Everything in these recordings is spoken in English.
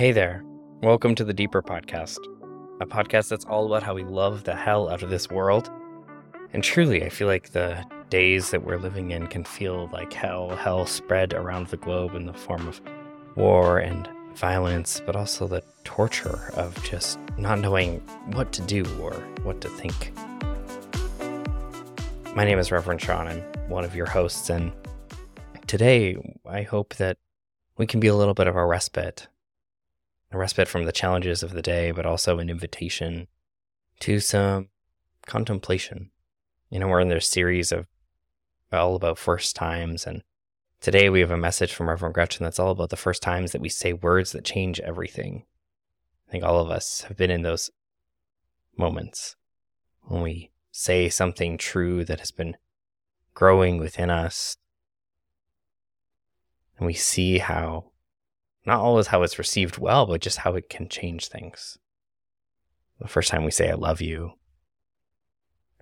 Hey there. Welcome to the Deeper Podcast, a podcast that's all about how we love the hell out of this world. And truly, I feel like the days that we're living in can feel like hell, hell spread around the globe in the form of war and violence, but also the torture of just not knowing what to do or what to think. My name is Reverend Sean. I'm one of your hosts, and today I hope that we can be a little bit of a respite a respite from the challenges of the day, but also an invitation to some contemplation. You know, we're in this series of all about first times. And today we have a message from Reverend Gretchen that's all about the first times that we say words that change everything. I think all of us have been in those moments when we say something true that has been growing within us. And we see how not always how it's received well, but just how it can change things. The first time we say, I love you,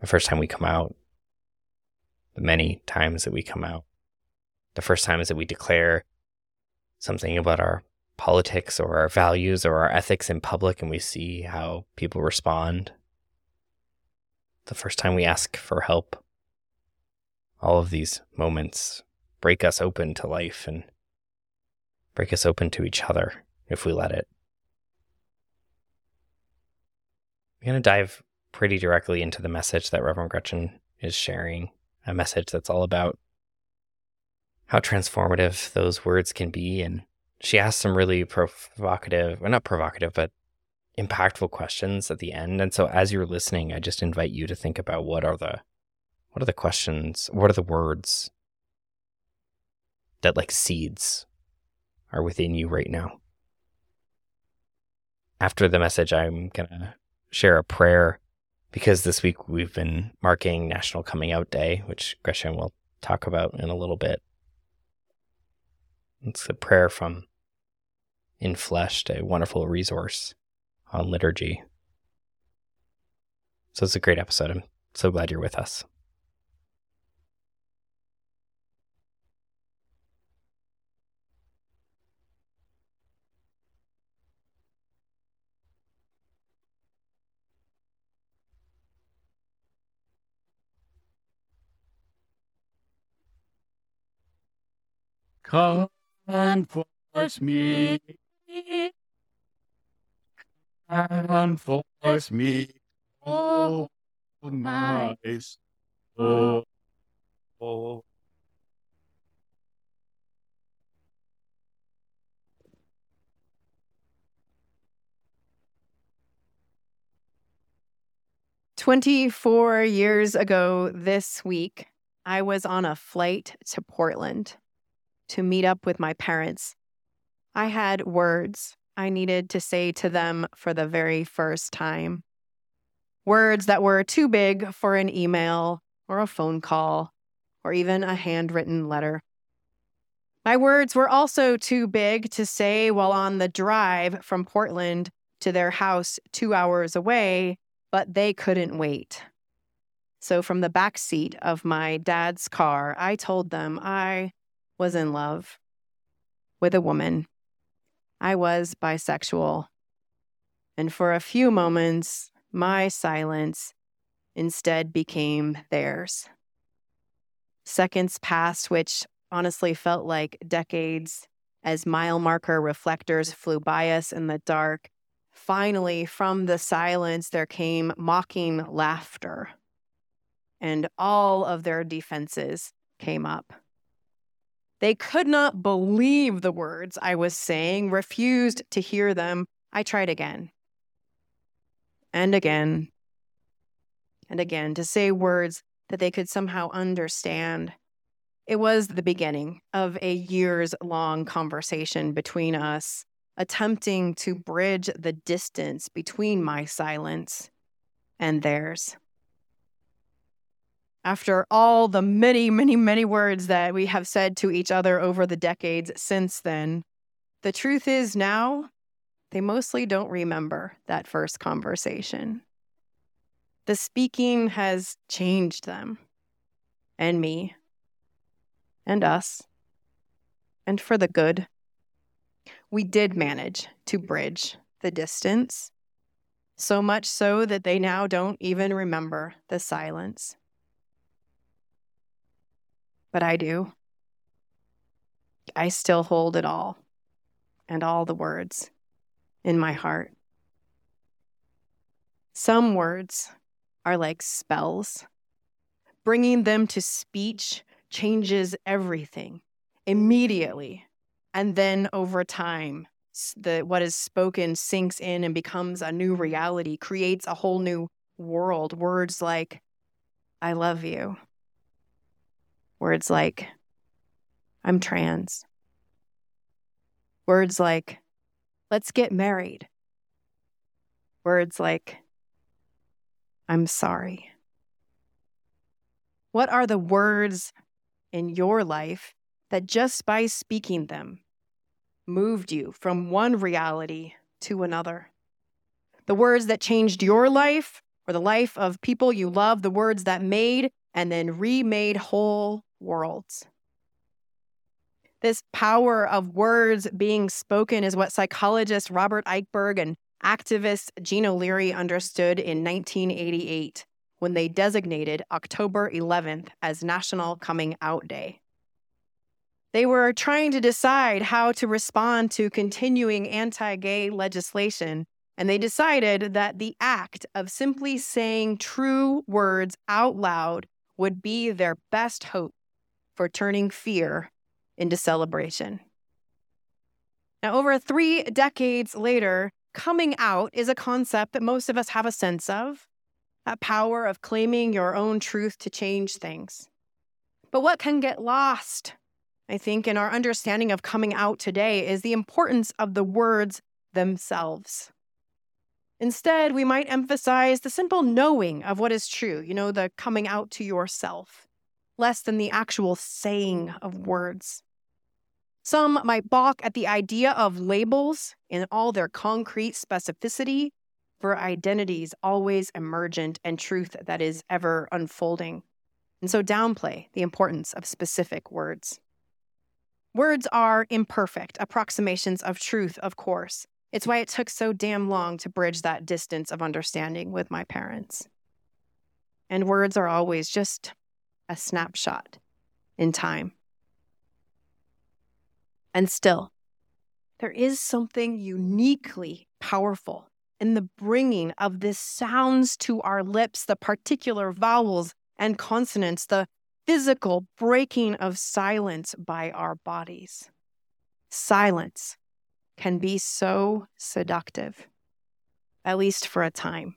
the first time we come out, the many times that we come out, the first times that we declare something about our politics or our values or our ethics in public and we see how people respond, the first time we ask for help, all of these moments break us open to life and break us open to each other if we let it. I'm going to dive pretty directly into the message that Reverend Gretchen is sharing, a message that's all about how transformative those words can be. And she asks some really provocative, well, not provocative, but impactful questions at the end. And so as you're listening, I just invite you to think about what are the what are the questions, what are the words that like seeds are within you right now. After the message, I'm going to share a prayer because this week we've been marking National Coming Out Day, which Gretchen will talk about in a little bit. It's a prayer from Enfleshed, a wonderful resource on liturgy. So it's a great episode. I'm so glad you're with us. Come and force me. And force me. Oh, nice. Oh, oh. Twenty-four years ago this week, I was on a flight to Portland to meet up with my parents. I had words I needed to say to them for the very first time. Words that were too big for an email or a phone call or even a handwritten letter. My words were also too big to say while on the drive from Portland to their house two hours away, but they couldn't wait. So, from the back seat of my dad's car, I told them I was in love with a woman. I was bisexual. And for a few moments, my silence instead became theirs. Seconds passed, which honestly felt like decades as mile marker reflectors flew by us in the dark. Finally, from the silence, there came mocking laughter, and all of their defenses came up. They could not believe the words I was saying, refused to hear them. I tried again and again and again to say words that they could somehow understand. It was the beginning of a years long conversation between us, attempting to bridge the distance between my silence and theirs after all the many, many, many words that we have said to each other over the decades since then, the truth is now they mostly don't remember that first conversation. The speaking has changed them and me and us and for the good. we did manage to bridge the distance, so much so that they now don't even remember the silence. But I do. I still hold it all and all the words in my heart. Some words are like spells. Bringing them to speech changes everything immediately. And then over time, the what is spoken sinks in and becomes a new reality, creates a whole new world. Words like I love you. Words like I'm trans. Words like let's get married. Words like I'm sorry. What are the words in your life that just by speaking them moved you from one reality to another? The words that changed your life or the life of people you love, the words that made and then remade whole worlds. This power of words being spoken is what psychologist Robert Eichberg and activist Jean O'Leary understood in 1988 when they designated October 11th as National Coming Out Day. They were trying to decide how to respond to continuing anti gay legislation, and they decided that the act of simply saying true words out loud would be their best hope for turning fear into celebration. Now, over three decades later, coming out is a concept that most of us have a sense of that power of claiming your own truth to change things. But what can get lost, I think, in our understanding of coming out today is the importance of the words themselves. Instead, we might emphasize the simple knowing of what is true, you know, the coming out to yourself, less than the actual saying of words. Some might balk at the idea of labels in all their concrete specificity for identities always emergent and truth that is ever unfolding, and so downplay the importance of specific words. Words are imperfect approximations of truth, of course. It's why it took so damn long to bridge that distance of understanding with my parents. And words are always just a snapshot in time. And still, there is something uniquely powerful in the bringing of the sounds to our lips, the particular vowels and consonants, the physical breaking of silence by our bodies. Silence can be so seductive, at least for a time.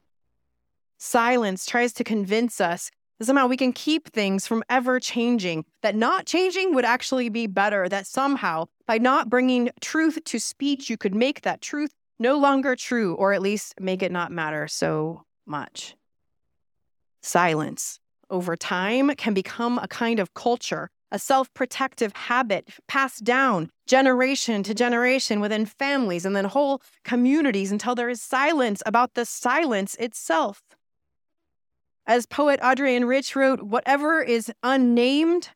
Silence tries to convince us that somehow we can keep things from ever changing, that not changing would actually be better, that somehow by not bringing truth to speech, you could make that truth no longer true, or at least make it not matter so much. Silence over time can become a kind of culture, a self protective habit passed down generation to generation within families and then whole communities until there is silence about the silence itself. As poet Adrienne Rich wrote, whatever is unnamed,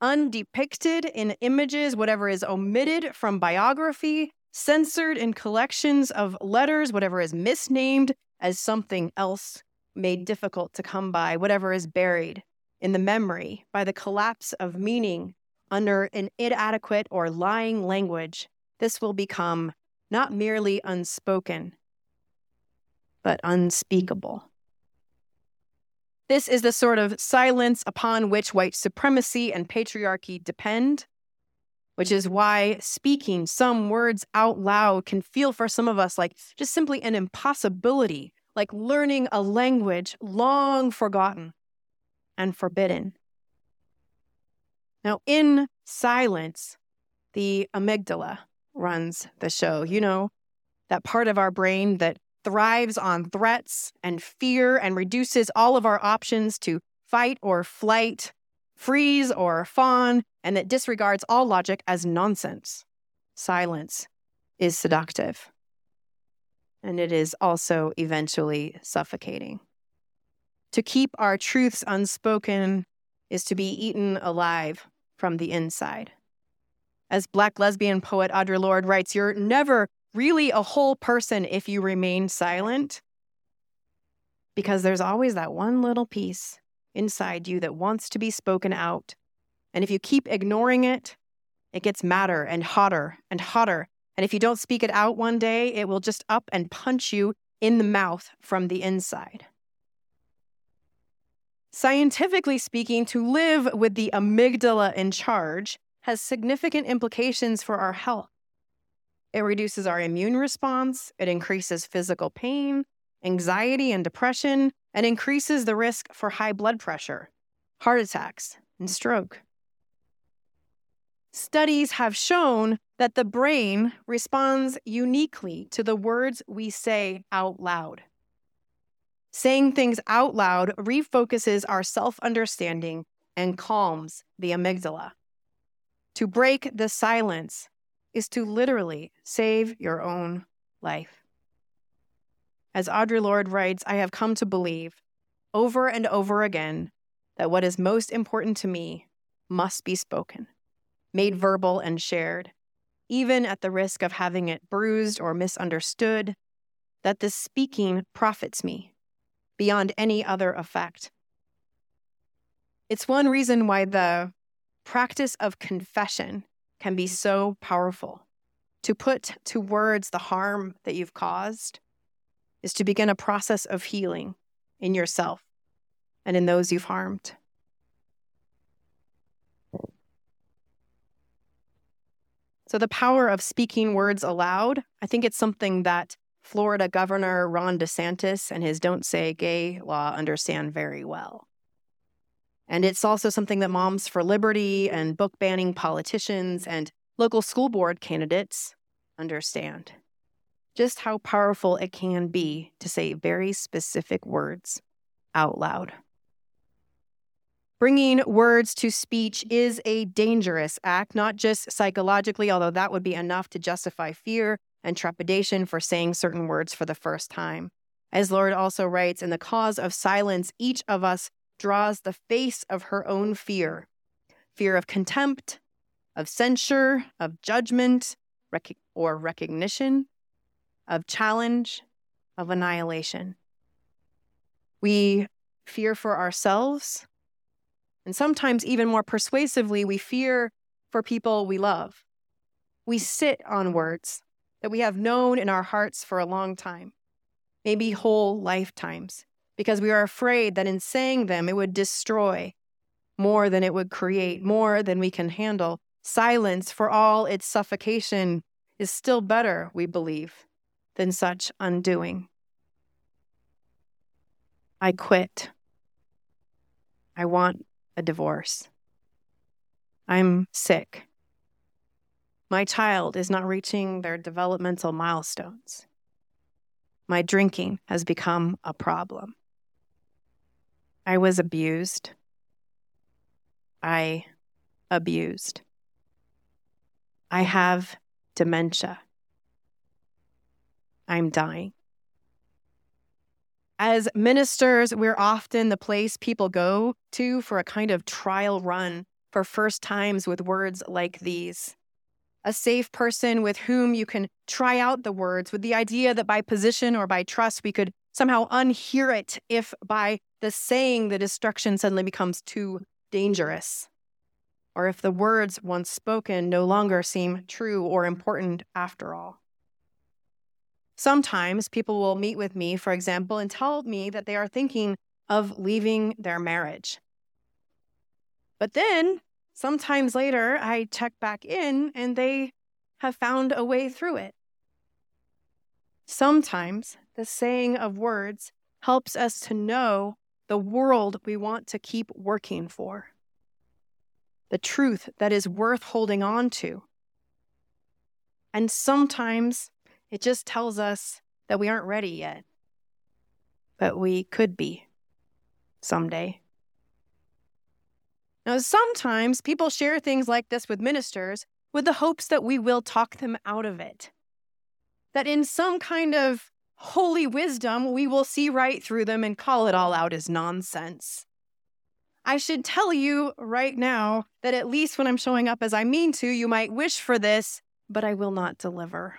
undepicted in images, whatever is omitted from biography, censored in collections of letters, whatever is misnamed as something else, made difficult to come by, whatever is buried in the memory by the collapse of meaning under an inadequate or lying language, this will become not merely unspoken, but unspeakable. This is the sort of silence upon which white supremacy and patriarchy depend, which is why speaking some words out loud can feel for some of us like just simply an impossibility, like learning a language long forgotten and forbidden. Now, in silence, the amygdala runs the show. You know, that part of our brain that thrives on threats and fear and reduces all of our options to fight or flight, freeze or fawn, and that disregards all logic as nonsense. Silence is seductive. And it is also eventually suffocating. To keep our truths unspoken is to be eaten alive from the inside. As Black lesbian poet Audre Lorde writes, you're never really a whole person if you remain silent because there's always that one little piece inside you that wants to be spoken out. And if you keep ignoring it, it gets madder and hotter and hotter. And if you don't speak it out one day, it will just up and punch you in the mouth from the inside. Scientifically speaking, to live with the amygdala in charge has significant implications for our health. It reduces our immune response, it increases physical pain, anxiety, and depression, and increases the risk for high blood pressure, heart attacks, and stroke. Studies have shown that the brain responds uniquely to the words we say out loud. Saying things out loud refocuses our self understanding and calms the amygdala. To break the silence is to literally save your own life. As Audre Lorde writes, I have come to believe over and over again that what is most important to me must be spoken, made verbal and shared, even at the risk of having it bruised or misunderstood, that the speaking profits me beyond any other effect. It's one reason why the practice of confession can be so powerful. To put to words the harm that you've caused is to begin a process of healing in yourself and in those you've harmed. So, the power of speaking words aloud, I think it's something that Florida Governor Ron DeSantis and his Don't Say Gay law understand very well. And it's also something that Moms for Liberty and book banning politicians and local school board candidates understand just how powerful it can be to say very specific words out loud. Bringing words to speech is a dangerous act, not just psychologically, although that would be enough to justify fear and trepidation for saying certain words for the first time. As Lorde also writes, in the cause of silence, each of us draws the face of her own fear fear of contempt, of censure, of judgment, rec- or recognition, of challenge, of annihilation. We fear for ourselves, and sometimes, even more persuasively, we fear for people we love. We sit on words that we have known in our hearts for a long time, maybe whole lifetimes, because we are afraid that in saying them, it would destroy more than it would create, more than we can handle. Silence, for all its suffocation, is still better, we believe, than such undoing. I quit. I want a divorce. I'm sick. My child is not reaching their developmental milestones. My drinking has become a problem. I was abused. I abused. I have dementia. I'm dying. As ministers, we're often the place people go to for a kind of trial run for first times with words like these. A safe person with whom you can try out the words with the idea that by position or by trust, we could somehow unhear it if by the saying the destruction suddenly becomes too dangerous, or if the words once spoken no longer seem true or important after all. Sometimes people will meet with me, for example, and tell me that they are thinking of leaving their marriage. But then, sometimes later, I check back in and they have found a way through it. Sometimes the saying of words helps us to know the world we want to keep working for, the truth that is worth holding on to. And sometimes it just tells us that we aren't ready yet, but we could be someday. Now, sometimes people share things like this with ministers with the hopes that we will talk them out of it. That in some kind of holy wisdom, we will see right through them and call it all out as nonsense. I should tell you right now that at least when I'm showing up as I mean to, you might wish for this, but I will not deliver.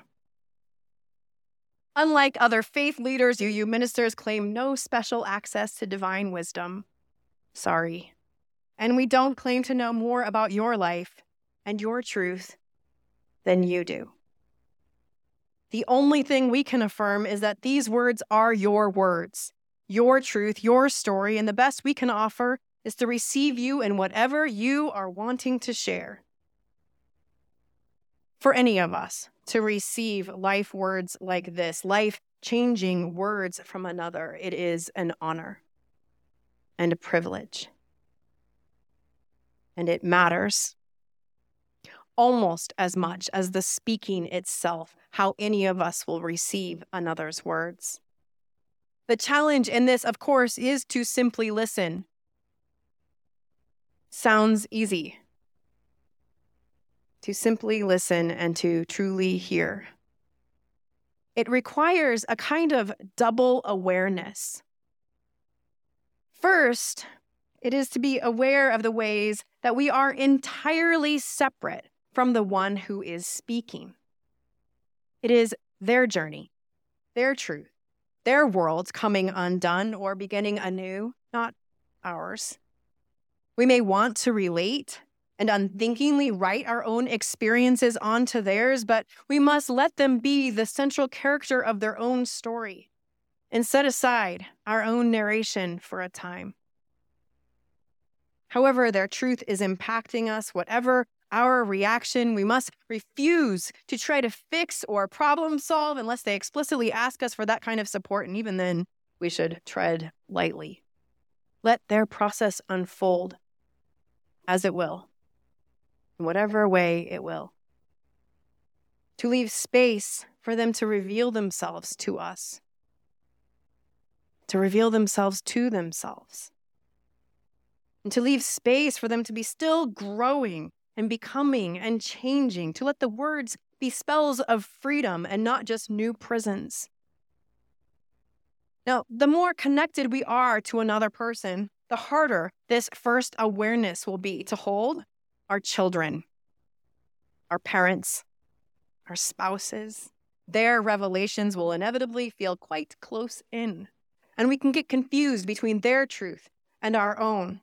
Unlike other faith leaders, UU ministers claim no special access to divine wisdom. Sorry. And we don't claim to know more about your life and your truth than you do. The only thing we can affirm is that these words are your words, your truth, your story, and the best we can offer is to receive you in whatever you are wanting to share. For any of us to receive life words like this, life changing words from another, it is an honor and a privilege. And it matters almost as much as the speaking itself, how any of us will receive another's words. The challenge in this, of course, is to simply listen. Sounds easy. To simply listen and to truly hear. It requires a kind of double awareness. First, it is to be aware of the ways that we are entirely separate from the one who is speaking. It is their journey, their truth, their worlds coming undone or beginning anew, not ours. We may want to relate and unthinkingly write our own experiences onto theirs, but we must let them be the central character of their own story and set aside our own narration for a time. However, their truth is impacting us, whatever our reaction, we must refuse to try to fix or problem solve unless they explicitly ask us for that kind of support. And even then, we should tread lightly. Let their process unfold as it will, in whatever way it will. To leave space for them to reveal themselves to us, to reveal themselves to themselves, and to leave space for them to be still growing and becoming and changing, to let the words be spells of freedom and not just new prisons. Now, the more connected we are to another person, the harder this first awareness will be to hold our children, our parents, our spouses. Their revelations will inevitably feel quite close in, and we can get confused between their truth and our own.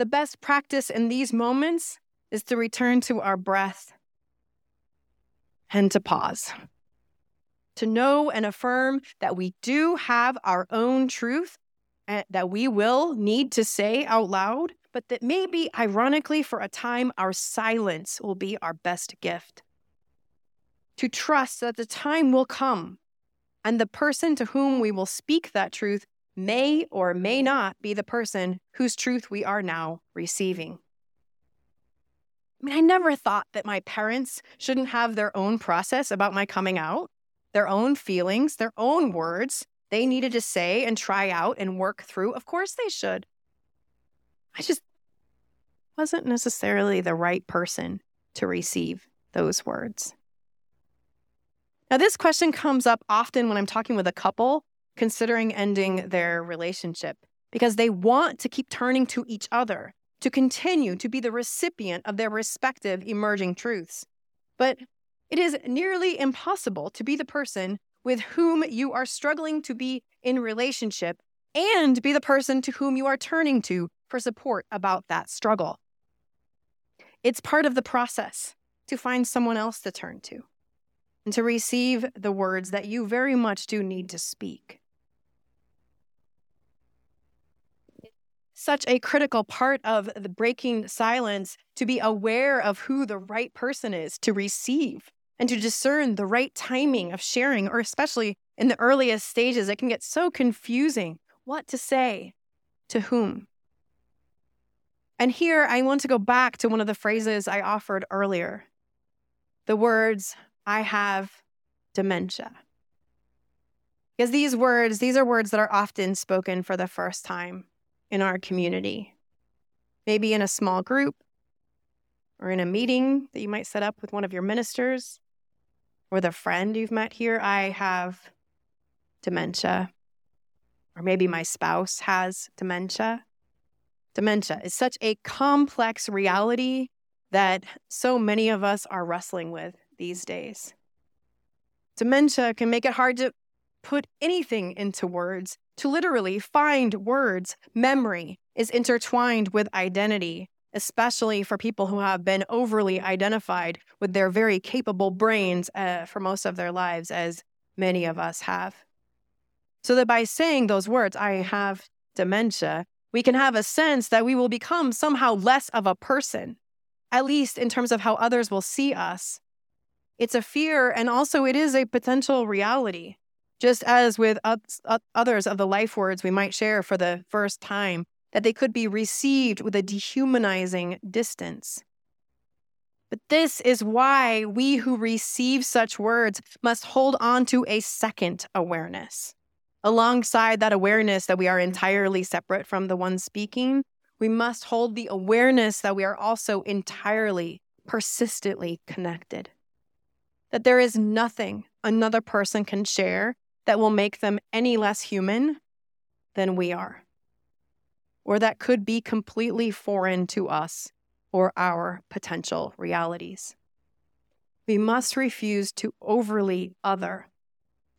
The best practice in these moments is to return to our breath and to pause. To know and affirm that we do have our own truth and that we will need to say out loud, but that maybe, ironically, for a time, our silence will be our best gift. To trust that the time will come and the person to whom we will speak that truth may or may not be the person whose truth we are now receiving. I mean, I never thought that my parents shouldn't have their own process about my coming out, their own feelings, their own words they needed to say and try out and work through. Of course they should. I just wasn't necessarily the right person to receive those words. Now, this question comes up often when I'm talking with a couple considering ending their relationship because they want to keep turning to each other to continue to be the recipient of their respective emerging truths. But it is nearly impossible to be the person with whom you are struggling to be in relationship and be the person to whom you are turning to for support about that struggle. It's part of the process to find someone else to turn to and to receive the words that you very much do need to speak. Such a critical part of the breaking silence to be aware of who the right person is to receive and to discern the right timing of sharing, or especially in the earliest stages, it can get so confusing what to say to whom. And here I want to go back to one of the phrases I offered earlier the words, I have dementia. Because these words, these are words that are often spoken for the first time in our community. Maybe in a small group or in a meeting that you might set up with one of your ministers or a friend you've met here. I have dementia. Or maybe my spouse has dementia. Dementia is such a complex reality that so many of us are wrestling with these days. Dementia can make it hard to put anything into words, to literally find words. Memory is intertwined with identity, especially for people who have been overly identified with their very capable brains uh, for most of their lives, as many of us have. So that by saying those words, I have dementia, we can have a sense that we will become somehow less of a person, at least in terms of how others will see us. It's a fear, and also it is a potential reality. Just as with others of the life words we might share for the first time, that they could be received with a dehumanizing distance. But this is why we who receive such words must hold on to a second awareness. Alongside that awareness that we are entirely separate from the one speaking, we must hold the awareness that we are also entirely, persistently connected. That there is nothing another person can share that will make them any less human than we are or that could be completely foreign to us or our potential realities. We must refuse to overly other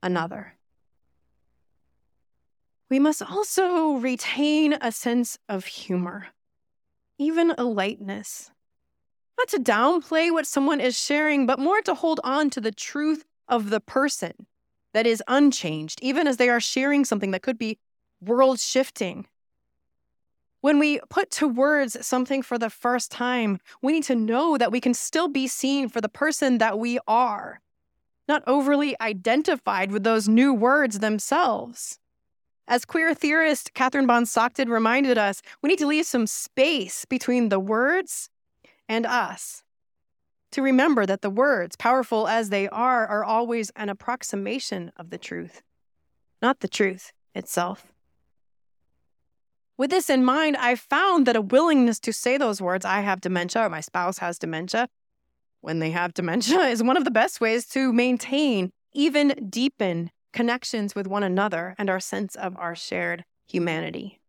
another. We must also retain a sense of humor, even a lightness. Not to downplay what someone is sharing, but more to hold on to the truth of the person that is unchanged, even as they are sharing something that could be world shifting when we put to words something for the first time, we need to know that we can still be seen for the person that we are, not overly identified with those new words themselves. As queer theorist Kathryn Bond Stockton reminded us, we need to leave some space between the words and us. To remember that the words, powerful as they are, are always an approximation of the truth, not the truth itself. With this in mind, I found that a willingness to say those words, I have dementia or my spouse has dementia, when they have dementia, is one of the best ways to maintain, even deepen connections with one another and our sense of our shared humanity.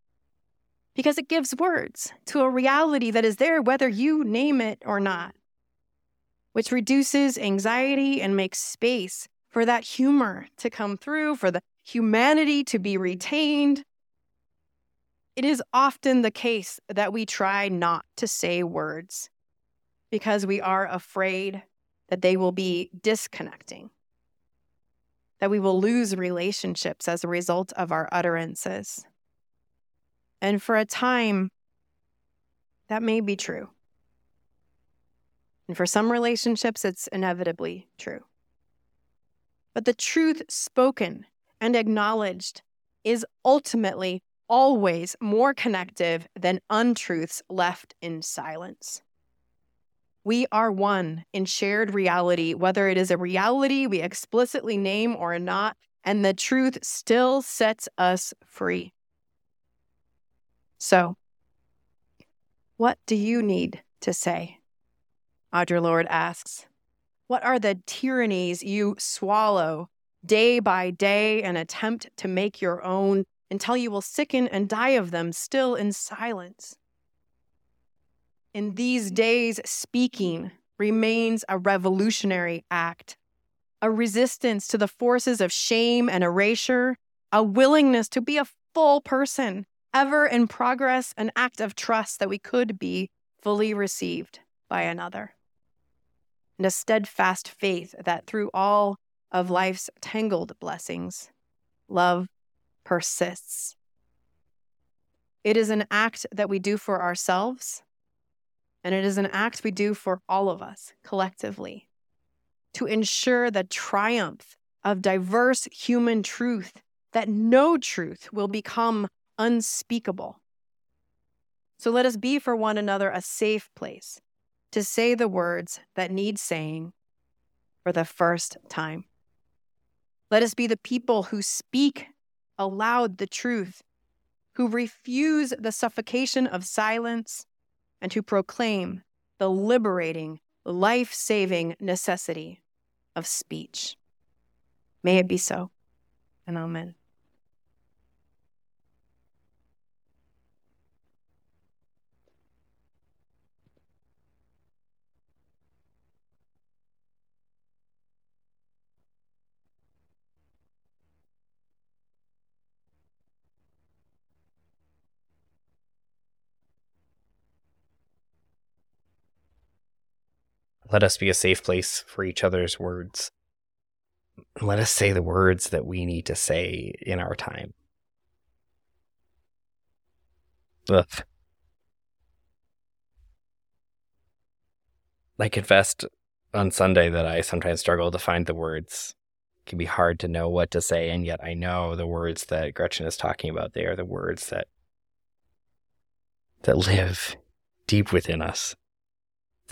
Because it gives words to a reality that is there whether you name it or not, which reduces anxiety and makes space for that humor to come through, for the humanity to be retained, it is often the case that we try not to say words because we are afraid that they will be disconnecting, that we will lose relationships as a result of our utterances. And for a time, that may be true. And for some relationships, it's inevitably true. But the truth spoken and acknowledged is ultimately always more connective than untruths left in silence. We are one in shared reality, whether it is a reality we explicitly name or not, and the truth still sets us free. So, what do you need to say? Audre Lorde asks. What are the tyrannies you swallow day by day and attempt to make your own until you will sicken and die of them still in silence. In these days, speaking remains a revolutionary act, a resistance to the forces of shame and erasure, a willingness to be a full person, ever in progress, an act of trust that we could be fully received by another, and a steadfast faith that through all of life's tangled blessings, love persists. It is an act that we do for ourselves, and it is an act we do for all of us collectively to ensure the triumph of diverse human truth, that no truth will become unspeakable. So let us be for one another a safe place to say the words that need saying for the first time. Let us be the people who speak aloud the truth, who refuse the suffocation of silence, and who proclaim the liberating, life saving necessity of speech. May it be so, and amen. Let us be a safe place for each other's words. Let us say the words that we need to say in our time. Ugh. I confessed on Sunday that I sometimes struggle to find the words. It can be hard to know what to say, and yet I know the words that Gretchen is talking about. They are the words that that live deep within us,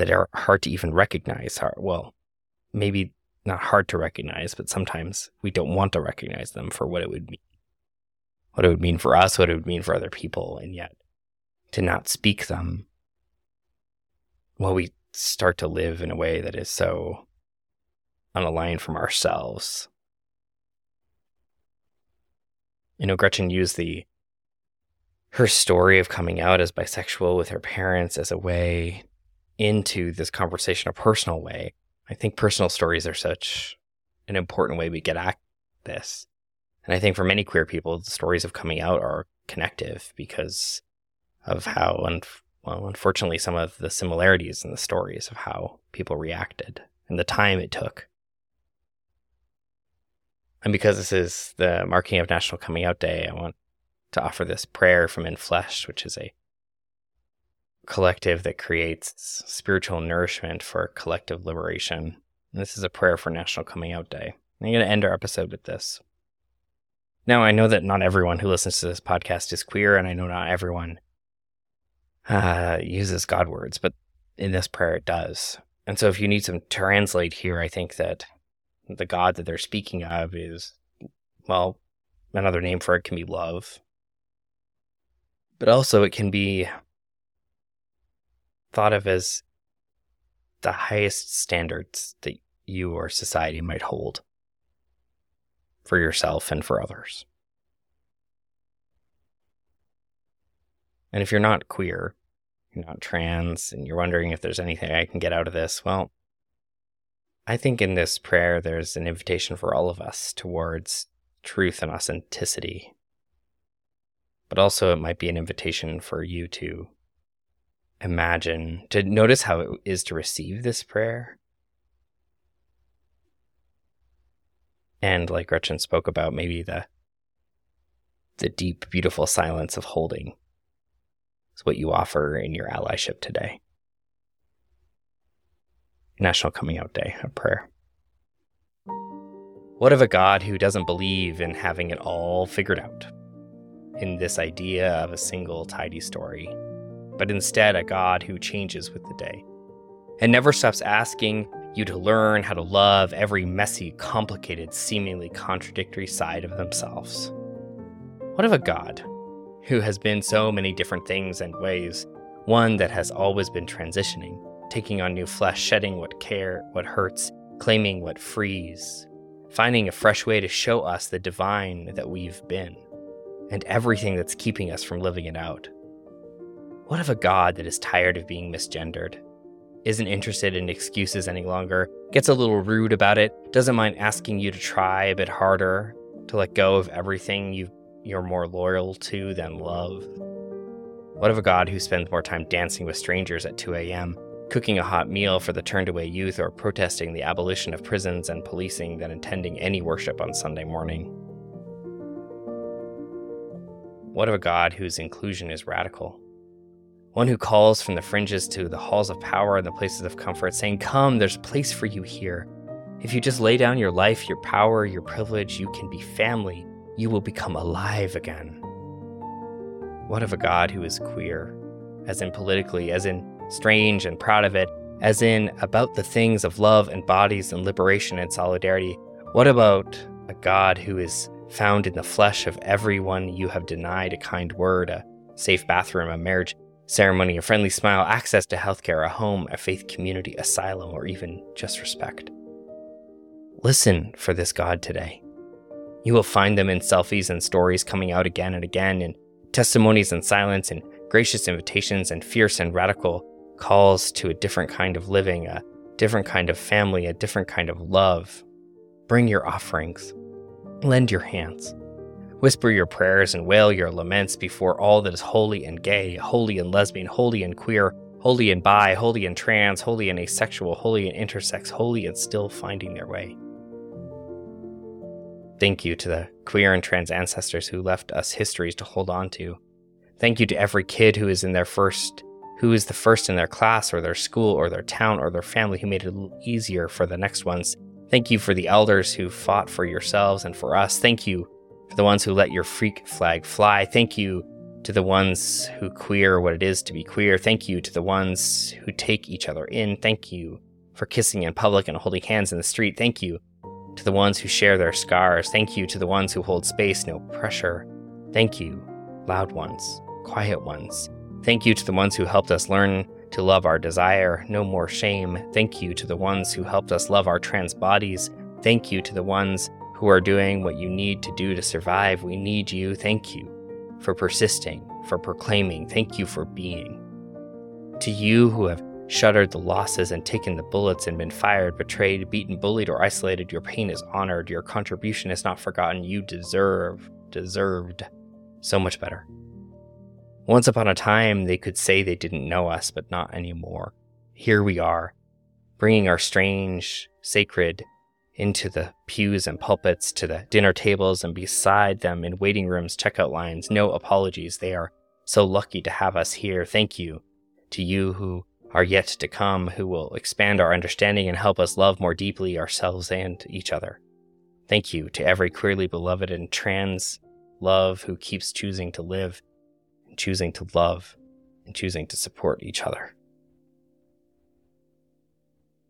that are hard to even recognize. Well, maybe not hard to recognize, but sometimes we don't want to recognize them for what it would mean. What it would mean for us, what it would mean for other people, and yet to not speak them, well, we start to live in a way that is so unaligned from ourselves. You know, Gretchen used the her story of coming out as bisexual with her parents as a way into this conversation, a personal way. I think personal stories are such an important way we get at this. And I think for many queer people, the stories of coming out are connective because of how, un- well, unfortunately, some of the similarities in the stories of how people reacted and the time it took. And because this is the marking of National Coming Out Day, I want to offer this prayer from In Flesh, which is a collective that creates spiritual nourishment for collective liberation. And this is a prayer for National Coming Out Day. I'm going to end our episode with this. Now, I know that not everyone who listens to this podcast is queer, and I know not everyone uh, uses God words, but in this prayer it does. And so, if you need some translate here, I think that the God that they're speaking of is, well, another name for it can be love but also it can be thought of as the highest standards that you or society might hold for yourself and for others. And if you're not queer, you're not trans, and you're wondering if there's anything I can get out of this, well, I think in this prayer there's an invitation for all of us towards truth and authenticity but also it might be an invitation for you to imagine, to notice how it is to receive this prayer. And like Gretchen spoke about, maybe the the deep, beautiful silence of holding is what you offer in your allyship today. National Coming Out Day, a prayer. What of a God who doesn't believe in having it all figured out? in this idea of a single tidy story, but instead a God who changes with the day and never stops asking you to learn how to love every messy, complicated, seemingly contradictory side of themselves. What of a God who has been so many different things and ways, one that has always been transitioning, taking on new flesh, shedding what care, what hurts, claiming what frees, finding a fresh way to show us the divine that we've been? and everything that's keeping us from living it out. What of a God that is tired of being misgendered? Isn't interested in excuses any longer, gets a little rude about it, doesn't mind asking you to try a bit harder, to let go of everything you you're more loyal to than love? What of a God who spends more time dancing with strangers at 2 a.m., cooking a hot meal for the turned away youth, or protesting the abolition of prisons and policing than attending any worship on Sunday morning? What of a God whose inclusion is radical? One who calls from the fringes to the halls of power and the places of comfort, saying, Come, there's a place for you here. If you just lay down your life, your power, your privilege, you can be family. You will become alive again. What of a God who is queer, as in politically, as in strange and proud of it, as in about the things of love and bodies and liberation and solidarity? What about a God who is found in the flesh of everyone you have denied a kind word, a safe bathroom, a marriage ceremony, a friendly smile, access to healthcare, a home, a faith community, asylum, or even just respect. Listen for this God today. You will find them in selfies and stories coming out again and again, in testimonies and silence, in gracious invitations and fierce and radical calls to a different kind of living, a different kind of family, a different kind of love. Bring your offerings. Lend your hands. Whisper your prayers and wail your laments before all that is holy and gay, holy and lesbian, holy and queer, holy and bi, holy and trans, holy and asexual, holy and intersex, holy and still finding their way. Thank you to the queer and trans ancestors who left us histories to hold on to. Thank you to every kid who is in their first who is the first in their class or their school or their town or their family who made it easier for the next ones. Thank you for the elders who fought for yourselves and for us. Thank you for the ones who let your freak flag fly. Thank you to the ones who queer what it is to be queer. Thank you to the ones who take each other in. Thank you for kissing in public and holding hands in the street. Thank you to the ones who share their scars. Thank you to the ones who hold space, no pressure. Thank you, loud ones, quiet ones. Thank you to the ones who helped us learn to love our desire, no more shame. Thank you to the ones who helped us love our trans bodies. Thank you to the ones who are doing what you need to do to survive. We need you. Thank you for persisting, for proclaiming. Thank you for being. To you who have shuddered the losses and taken the bullets and been fired, betrayed, beaten, bullied, or isolated, your pain is honored. Your contribution is not forgotten. You deserve, deserved so much better. Once upon a time, they could say they didn't know us, but not anymore. Here we are, bringing our strange, sacred into the pews and pulpits, to the dinner tables, and beside them in waiting rooms, checkout lines. No apologies. They are so lucky to have us here. Thank you to you who are yet to come, who will expand our understanding and help us love more deeply ourselves and each other. Thank you to every queerly beloved and trans love who keeps choosing to live and choosing to love and choosing to support each other.